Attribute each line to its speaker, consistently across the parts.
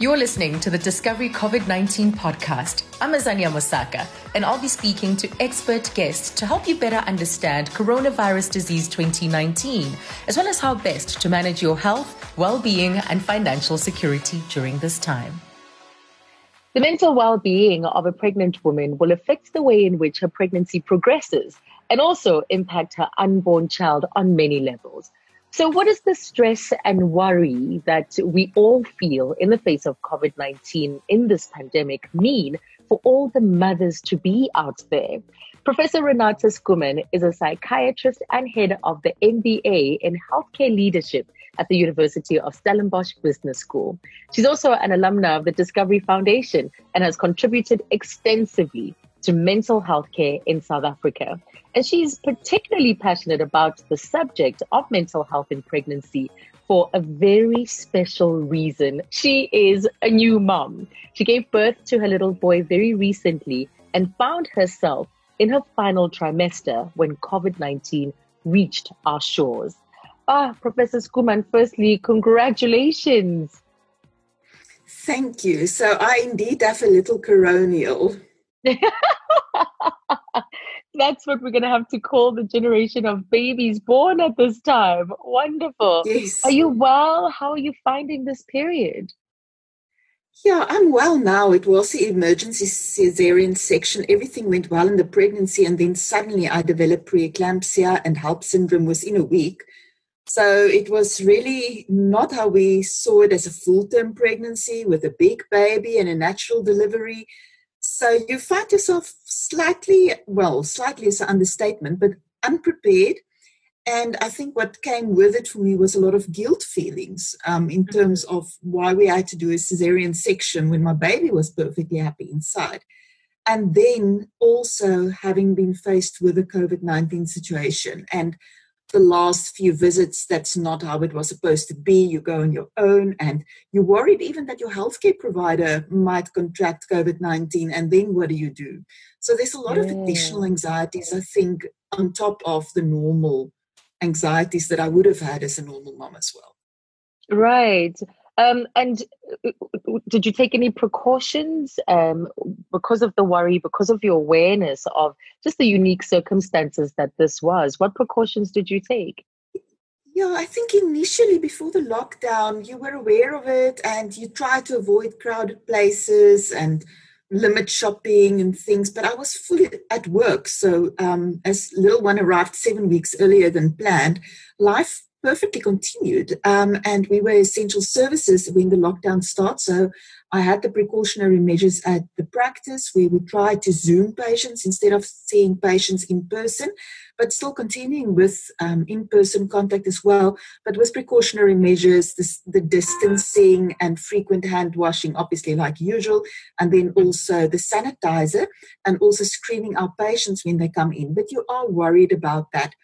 Speaker 1: You're listening to the Discovery COVID 19 podcast. I'm Azania Mosaka, and I'll be speaking to expert guests to help you better understand coronavirus disease 2019, as well as how best to manage your health, well being, and financial security during this time. The mental well being of a pregnant woman will affect the way in which her pregnancy progresses and also impact her unborn child on many levels. So, what does the stress and worry that we all feel in the face of COVID 19 in this pandemic mean for all the mothers to be out there? Professor Renata Schoeman is a psychiatrist and head of the MBA in Healthcare Leadership at the University of Stellenbosch Business School. She's also an alumna of the Discovery Foundation and has contributed extensively to mental health care in South Africa. And she's particularly passionate about the subject of mental health in pregnancy for a very special reason. She is a new mom. She gave birth to her little boy very recently and found herself in her final trimester when COVID 19 reached our shores. Ah, Professor Schoeman, firstly, congratulations.
Speaker 2: Thank you. So I indeed have a little coronial.
Speaker 1: That's what we're going to have to call the generation of babies born at this time. Wonderful.
Speaker 2: Yes.
Speaker 1: Are you well? How are you finding this period?
Speaker 2: Yeah, I'm well now. It was the emergency cesarean section. Everything went well in the pregnancy, and then suddenly I developed preeclampsia and HELLP syndrome within a week. So it was really not how we saw it as a full term pregnancy with a big baby and a natural delivery. So you find yourself slightly, well, slightly is an understatement, but unprepared. And I think what came with it for me was a lot of guilt feelings um, in mm-hmm. terms of why we had to do a cesarean section when my baby was perfectly happy inside. And then also having been faced with the COVID 19 situation and the last few visits, that's not how it was supposed to be. You go on your own and you're worried even that your healthcare provider might contract COVID 19. And then what do you do? So there's a lot of additional anxieties, I think, on top of the normal anxieties that I would have had as a normal mom as well.
Speaker 1: Right. Um, and uh, did you take any precautions um, because of the worry, because of your awareness of just the unique circumstances that this was? What precautions did you take?
Speaker 2: Yeah, I think initially before the lockdown, you were aware of it and you tried to avoid crowded places and limit shopping and things. But I was fully at work. So, um, as little one arrived seven weeks earlier than planned, life perfectly continued. Um, and we were essential services when the lockdown started. So I had the precautionary measures at the practice where we tried to Zoom patients instead of seeing patients in person, but still continuing with um, in person contact as well, but with precautionary measures, the distancing and frequent hand washing, obviously, like usual, and then also the sanitizer and also screening our patients when they come in. But you are worried about that.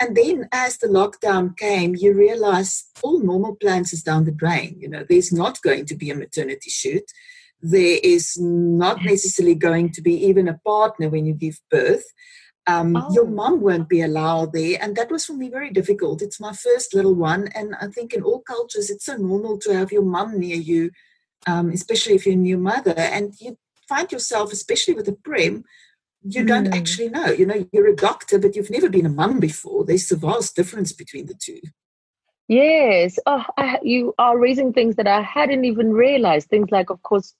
Speaker 2: And then as the lockdown came, you realize all normal plans is down the drain. You know, there's not going to be a maternity shoot. There is not necessarily going to be even a partner when you give birth. Um, oh. Your mom won't be allowed there. And that was for me very difficult. It's my first little one. And I think in all cultures, it's so normal to have your mom near you, um, especially if you're a new mother. And you find yourself, especially with a prem, you don't mm. actually know. You know, you're a doctor, but you've never been a mum before. There's a vast difference between the two.
Speaker 1: Yes. Oh, I, you are raising things that I hadn't even realized. Things like, of course,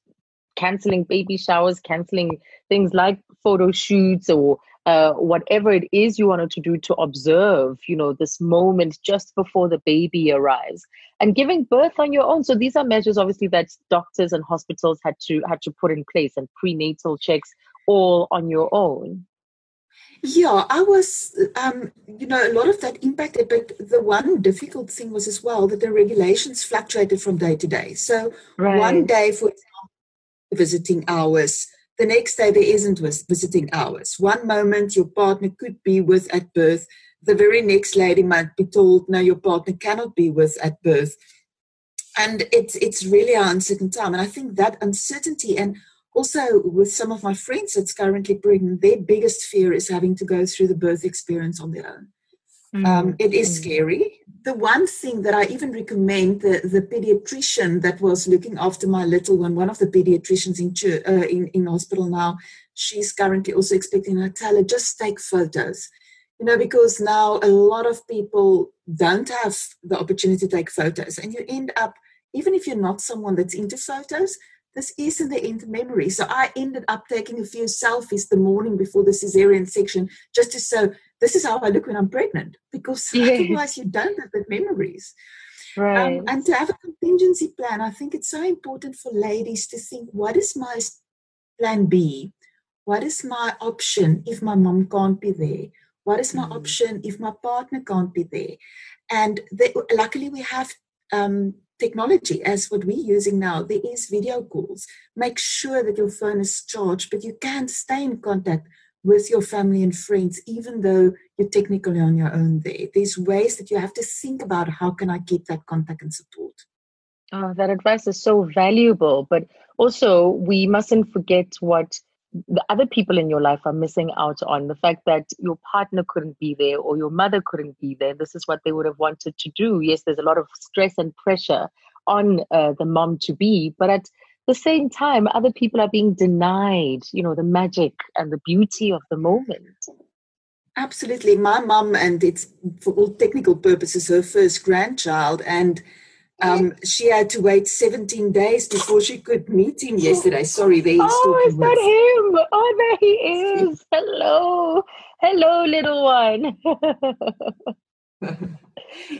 Speaker 1: canceling baby showers, canceling things like photo shoots or uh, whatever it is you wanted to do to observe, you know, this moment just before the baby arrives and giving birth on your own. So these are measures, obviously, that doctors and hospitals had to had to put in place and prenatal checks all on your own?
Speaker 2: Yeah, I was, um, you know, a lot of that impacted, but the one difficult thing was as well that the regulations fluctuated from day to day. So right. one day, for example, visiting hours, the next day there isn't visiting hours. One moment your partner could be with at birth, the very next lady might be told, no, your partner cannot be with at birth. And it's it's really an uncertain time. And I think that uncertainty and also with some of my friends that's currently pregnant, their biggest fear is having to go through the birth experience on their own. Mm. Um, it is scary, the one thing that I even recommend the, the pediatrician that was looking after my little one, one of the pediatricians in, uh, in, in hospital now, she's currently also expecting, I tell her, just take photos. You know, because now a lot of people don't have the opportunity to take photos, and you end up, even if you're not someone that's into photos, this isn't the end of memory. So I ended up taking a few selfies the morning before the cesarean section just to show this is how I look when I'm pregnant, because otherwise you don't have the memories.
Speaker 1: Right.
Speaker 2: Um, and to have a contingency plan, I think it's so important for ladies to think what is my plan B? What is my option if my mom can't be there? What is my mm. option if my partner can't be there? And they, luckily, we have um, technology as what we're using now. There is video calls. Make sure that your phone is charged, but you can stay in contact with your family and friends, even though you're technically on your own there. There's ways that you have to think about how can I keep that contact and support.
Speaker 1: Oh, that advice is so valuable. But also, we mustn't forget what the other people in your life are missing out on the fact that your partner couldn't be there or your mother couldn't be there. This is what they would have wanted to do. Yes, there's a lot of stress and pressure on uh, the mom to be, but at the same time, other people are being denied, you know, the magic and the beauty of the moment.
Speaker 2: Absolutely. My mum, and it's for all technical purposes, her first grandchild. And um, she had to wait 17 days before she could meet him yesterday. Sorry, there
Speaker 1: Oh, is that him? Oh, there he is. Hello. Hello, little one.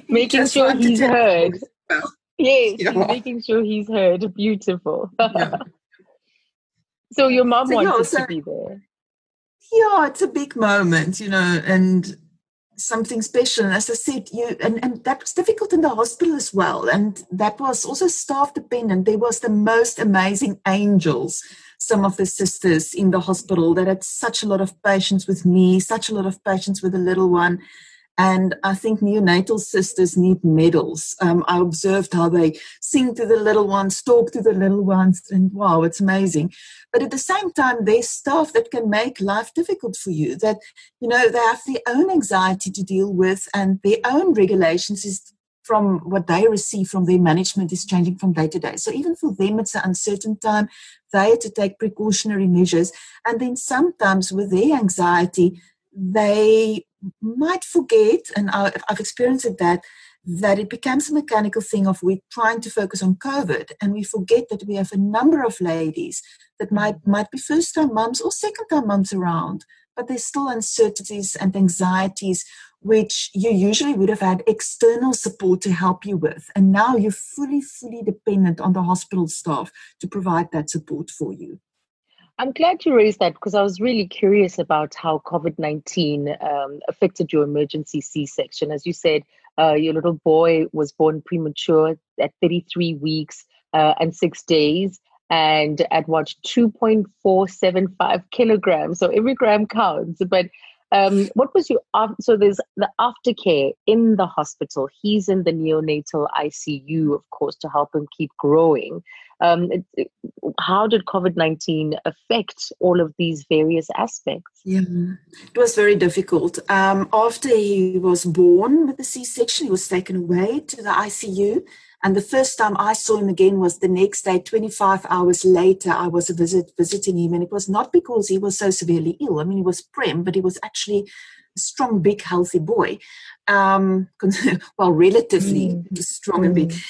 Speaker 1: Making sure he's heard. Yes, yeah. making sure he's heard. Beautiful. Yeah. so your mom so, wanted so, to be there.
Speaker 2: Yeah, it's a big moment, you know, and something special. And as I said, you and, and that was difficult in the hospital as well. And that was also staff dependent. There was the most amazing angels, some of the sisters in the hospital that had such a lot of patience with me, such a lot of patience with the little one. And I think neonatal sisters need medals. Um, I observed how they sing to the little ones, talk to the little ones, and wow, it's amazing. But at the same time, there's staff that can make life difficult for you, that, you know, they have their own anxiety to deal with and their own regulations is from what they receive from their management is changing from day to day. So even for them, it's an uncertain time. They have to take precautionary measures. And then sometimes with their anxiety, they might forget, and I've experienced that, that it becomes a mechanical thing of we're trying to focus on COVID and we forget that we have a number of ladies that might, mm-hmm. might be first time mums or second time mums around, but there's still uncertainties and anxieties which you usually would have had external support to help you with. And now you're fully, fully dependent on the hospital staff to provide that support for you.
Speaker 1: I'm glad you raised that because I was really curious about how COVID 19 um, affected your emergency C section. As you said, uh, your little boy was born premature at 33 weeks uh, and six days and at what 2.475 kilograms. So every gram counts. But um, what was your so there's the aftercare in the hospital. He's in the neonatal ICU, of course, to help him keep growing. Um, how did COVID nineteen affect all of these various aspects?
Speaker 2: Yeah, it was very difficult. Um, after he was born with the C section, he was taken away to the ICU. And the first time I saw him again was the next day, 25 hours later, I was a visit, visiting him. And it was not because he was so severely ill. I mean, he was prem, but he was actually a strong, big, healthy boy. Um, well, relatively mm. strong and big. Mm.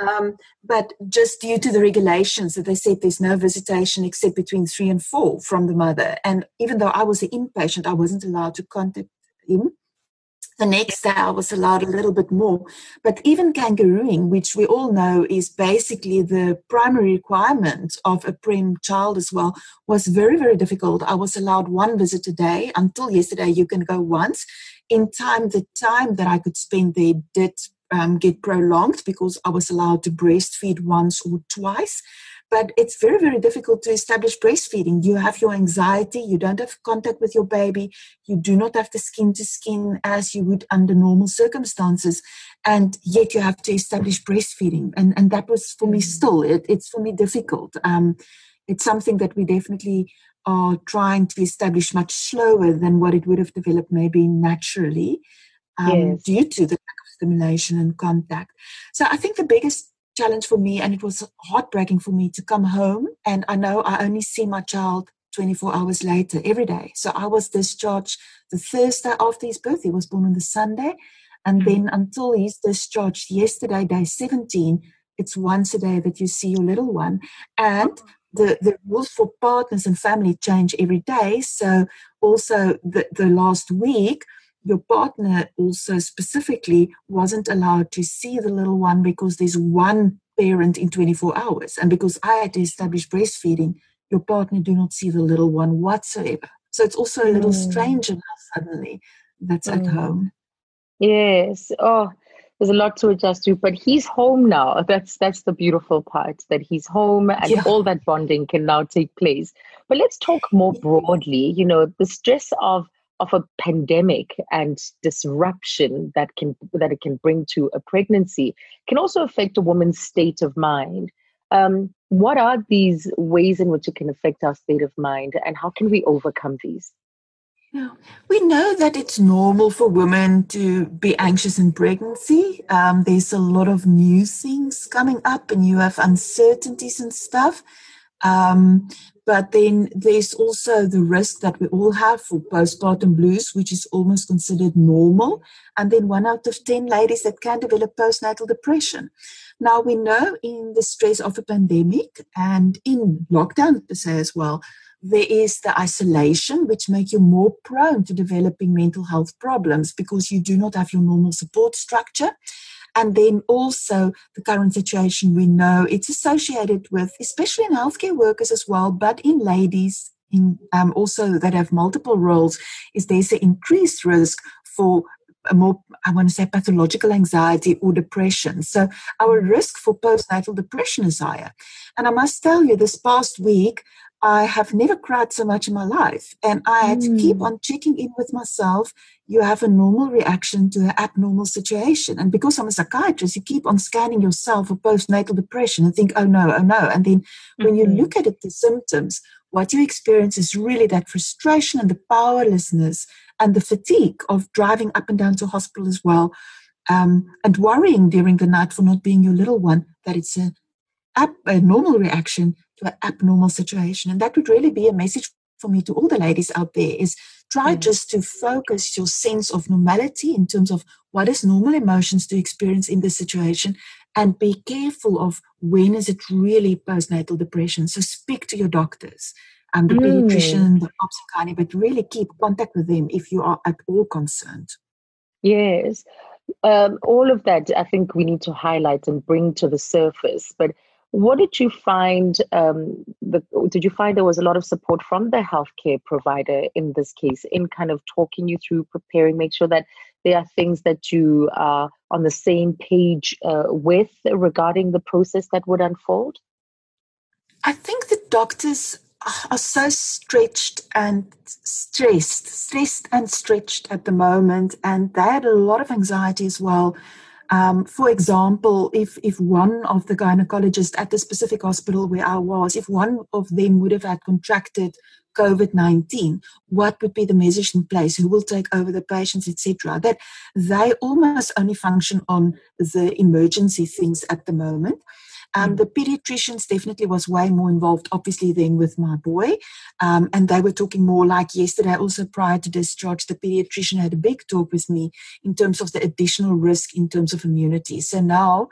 Speaker 2: Um, but just due to the regulations that they said there's no visitation except between three and four from the mother. And even though I was an inpatient, I wasn't allowed to contact him. The next day I was allowed a little bit more. But even kangarooing, which we all know is basically the primary requirement of a prem child as well, was very, very difficult. I was allowed one visit a day. Until yesterday, you can go once. In time, the time that I could spend there did um, get prolonged because I was allowed to breastfeed once or twice but it's very very difficult to establish breastfeeding you have your anxiety you don't have contact with your baby you do not have the skin to skin as you would under normal circumstances and yet you have to establish breastfeeding and and that was for me mm. still it, it's for me difficult um, it's something that we definitely are trying to establish much slower than what it would have developed maybe naturally um, yes. due to the lack of stimulation and contact. So I think the biggest challenge for me, and it was heartbreaking for me to come home, and I know I only see my child 24 hours later every day. So I was discharged the Thursday after his birth. He was born on the Sunday. And mm-hmm. then until he's discharged yesterday, day 17, it's once a day that you see your little one. And the, the rules for partners and family change every day. So also the, the last week, your partner also specifically wasn't allowed to see the little one because there's one parent in 24 hours. And because I had to establish breastfeeding, your partner do not see the little one whatsoever. So it's also a little mm. stranger now suddenly that's mm. at home.
Speaker 1: Yes. Oh, there's a lot to adjust to, but he's home now. That's that's the beautiful part that he's home and yeah. all that bonding can now take place. But let's talk more broadly. You know, the stress of of a pandemic and disruption that can that it can bring to a pregnancy can also affect a woman's state of mind. Um, what are these ways in which it can affect our state of mind, and how can we overcome these?
Speaker 2: We know that it's normal for women to be anxious in pregnancy. Um, there's a lot of new things coming up, and you have uncertainties and stuff. Um, but then there's also the risk that we all have for postpartum blues, which is almost considered normal. And then one out of 10 ladies that can develop postnatal depression. Now, we know in the stress of a pandemic and in lockdown per se as well, there is the isolation, which make you more prone to developing mental health problems because you do not have your normal support structure. And then also the current situation we know it's associated with, especially in healthcare workers as well, but in ladies in um, also that have multiple roles, is there's an increased risk for a more, I want to say, pathological anxiety or depression. So our risk for postnatal depression is higher. And I must tell you, this past week, I have never cried so much in my life. And I had mm. to keep hmm. on checking in with myself. You have a normal reaction to an abnormal situation. And because I'm a psychiatrist, you keep on scanning yourself for postnatal depression and think, oh no, oh no. And then mm-hmm. when you mm-hmm. look at it, the symptoms, what you experience is really that frustration and the powerlessness and the fatigue of driving up and down to hospital as well. Um, and worrying during the night for not being your little one, that it's a, a normal reaction to an abnormal situation. And that would really be a message for me to all the ladies out there is try mm. just to focus your sense of normality in terms of what is normal emotions to experience in this situation and be careful of when is it really postnatal depression. So speak to your doctors and the mm. pediatrician, the obstetrician, but really keep contact with them if you are at all concerned.
Speaker 1: Yes. Um, all of that I think we need to highlight and bring to the surface. But what did you find? Um, the, did you find there was a lot of support from the healthcare provider in this case in kind of talking you through preparing, make sure that there are things that you are on the same page uh, with regarding the process that would unfold?
Speaker 2: I think the doctors are so stretched and stressed, stressed and stretched at the moment, and they had a lot of anxiety as well um, for example, if, if one of the gynecologists at the specific hospital where I was, if one of them would have had contracted COVID 19, what would be the measures in place? Who will take over the patients, etc.? That they almost only function on the emergency things at the moment. Um, mm. The pediatricians definitely was way more involved, obviously, than with my boy. Um, and they were talking more like yesterday, also prior to discharge, the pediatrician had a big talk with me in terms of the additional risk in terms of immunity. So now,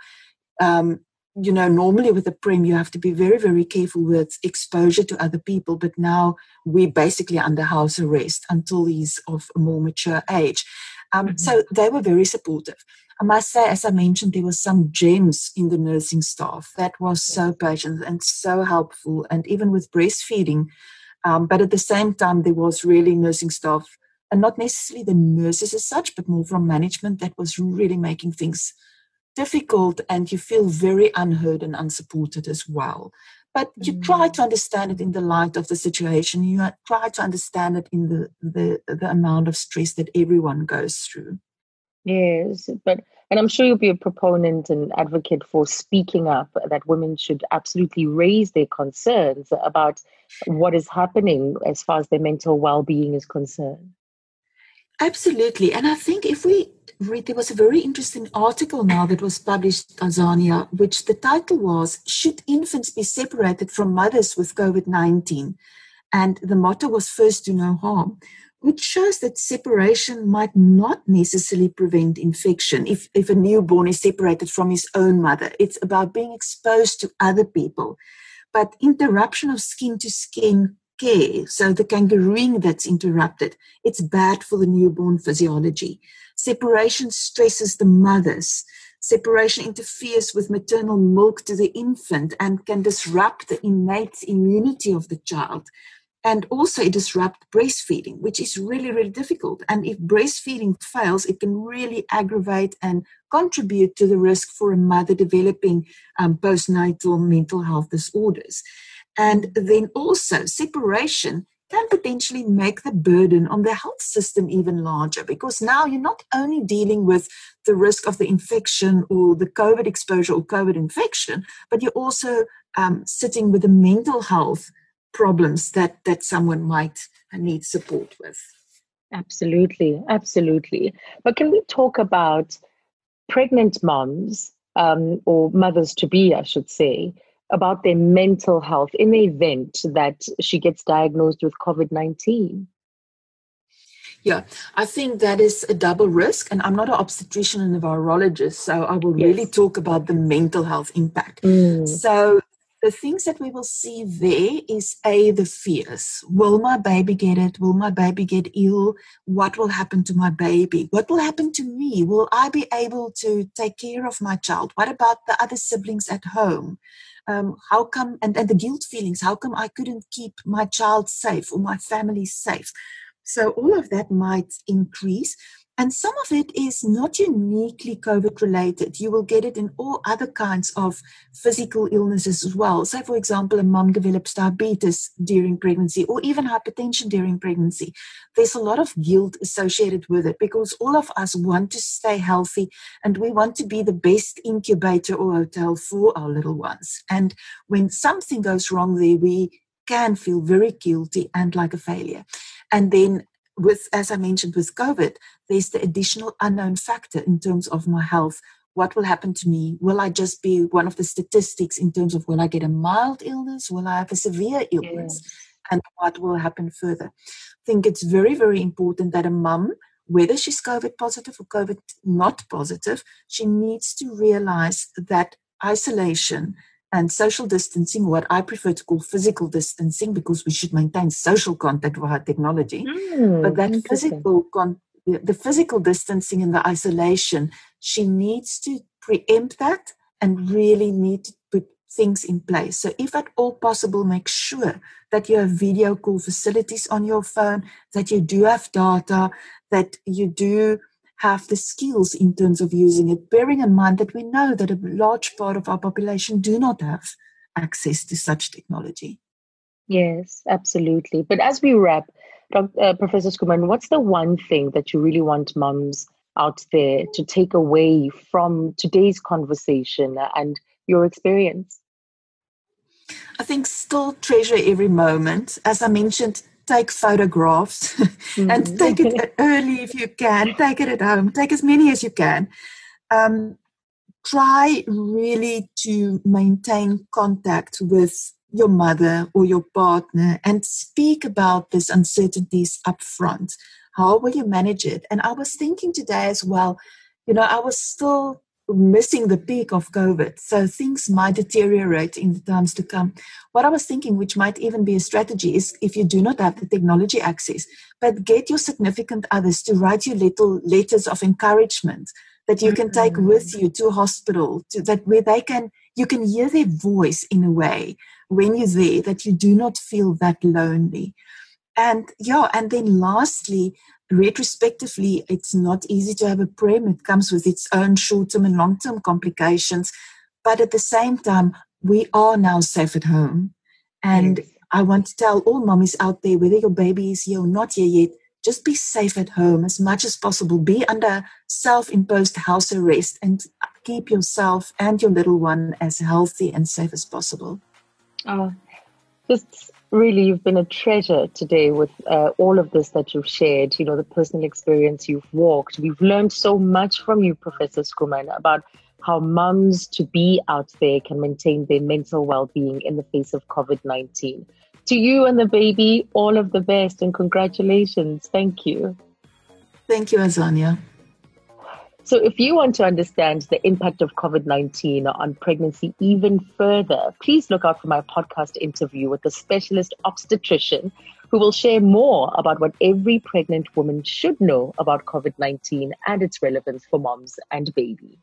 Speaker 2: um, you know, normally with a prem, you have to be very, very careful with exposure to other people. But now we're basically under house arrest until he's of a more mature age. Um, mm-hmm. So they were very supportive. I must say, as I mentioned, there were some gems in the nursing staff that was so patient and so helpful, and even with breastfeeding. Um, but at the same time, there was really nursing staff, and not necessarily the nurses as such, but more from management that was really making things difficult, and you feel very unheard and unsupported as well. But you try to understand it in the light of the situation. You try to understand it in the, the, the amount of stress that everyone goes through.
Speaker 1: Yes, but and I'm sure you'll be a proponent and advocate for speaking up that women should absolutely raise their concerns about what is happening as far as their mental well-being is concerned.
Speaker 2: Absolutely, and I think if we read there was a very interesting article now that was published, in Tanzania, which the title was Should Infants Be Separated from Mothers with COVID 19? And the motto was First Do No Harm, which shows that separation might not necessarily prevent infection if, if a newborn is separated from his own mother. It's about being exposed to other people. But interruption of skin to skin care, so the kangarooing that's interrupted, it's bad for the newborn physiology. Separation stresses the mothers. Separation interferes with maternal milk to the infant and can disrupt the innate immunity of the child. And also, it disrupts breastfeeding, which is really, really difficult. And if breastfeeding fails, it can really aggravate and contribute to the risk for a mother developing um, postnatal mental health disorders. And then also, separation can potentially make the burden on the health system even larger because now you're not only dealing with the risk of the infection or the COVID exposure or COVID infection, but you're also um, sitting with the mental health problems that, that someone might need support with.
Speaker 3: Absolutely, absolutely. But can we talk about pregnant moms um, or mothers to be, I should say, about their mental health in the event that she gets diagnosed with COVID 19?
Speaker 2: Yeah, I think that is a double risk. And I'm not an obstetrician and a virologist, so I will yes. really talk about the mental health impact. Mm. So, the things that we will see there is A, the fears. Will my baby get it? Will my baby get ill? What will happen to my baby? What will happen to me? Will I be able to take care of my child? What about the other siblings at home? um, how come and, and the guilt feelings how come i couldn't keep my child safe or my family safe so all of that might increase and some of it is not uniquely COVID related. You will get it in all other kinds of physical illnesses as well. So, for example, a mom develops diabetes during pregnancy or even hypertension during pregnancy. There's a lot of guilt associated with it because all of us want to stay healthy and we want to be the best incubator or hotel for our little ones. And when something goes wrong there, we can feel very guilty and like a failure. And then with, as I mentioned, with COVID, there's the additional unknown factor in terms of my health. What will happen to me? Will I just be one of the statistics in terms of will I get a mild illness? Will I have a severe illness? And what will happen further? I think it's very, very important that a mum, whether she's COVID positive or COVID not positive, she needs to realize that isolation and social distancing, what I prefer to call physical distancing, because we should maintain social contact via technology. Mm, but that physical con- the physical distancing and the isolation, she needs to preempt that and really need to put things in place. So, if at all possible, make sure that you have video call facilities on your phone, that you do have data, that you do have the skills in terms of using it, bearing in mind that we know that a large part of our population do not have access to such technology.
Speaker 3: Yes, absolutely. But as we wrap, uh, Professor Schoeman, what's the one thing that you really want mums out there to take away from today's conversation and your experience?
Speaker 2: I think still treasure every moment. As I mentioned, take photographs mm-hmm. and take it early if you can, take it at home, take as many as you can. Um, try really to maintain contact with your mother or your partner and speak about these uncertainties up front. How will you manage it? And I was thinking today as well, you know, I was still missing the peak of COVID. So things might deteriorate in the times to come. What I was thinking, which might even be a strategy, is if you do not have the technology access, but get your significant others to write you little letters of encouragement that you can take with mm-hmm. you to hospital, to that where they can you can hear their voice in a way when you're there that you do not feel that lonely. And yeah, and then lastly, retrospectively, it's not easy to have a PREM. It comes with its own short term and long term complications. But at the same time, we are now safe at home. And yes. I want to tell all mommies out there, whether your baby is here or not here yet, just be safe at home as much as possible. Be under self imposed house arrest and keep yourself and your little one as healthy and safe as possible.
Speaker 3: Oh,
Speaker 1: Just really, you've been a treasure today with uh, all of this that you've shared, you know, the personal experience you've walked. We've learned so much from you, Professor Schoeman, about how mums to be out there can maintain their mental well being in the face of COVID 19. To you and the baby, all of the best and congratulations. Thank you.
Speaker 2: Thank you, Azania.
Speaker 1: So, if you want to understand the impact of COVID 19 on pregnancy even further, please look out for my podcast interview with a specialist obstetrician who will share more about what every pregnant woman should know about COVID 19 and its relevance for moms and baby.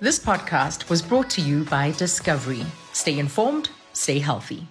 Speaker 4: This podcast was brought to you by Discovery. Stay informed, stay healthy.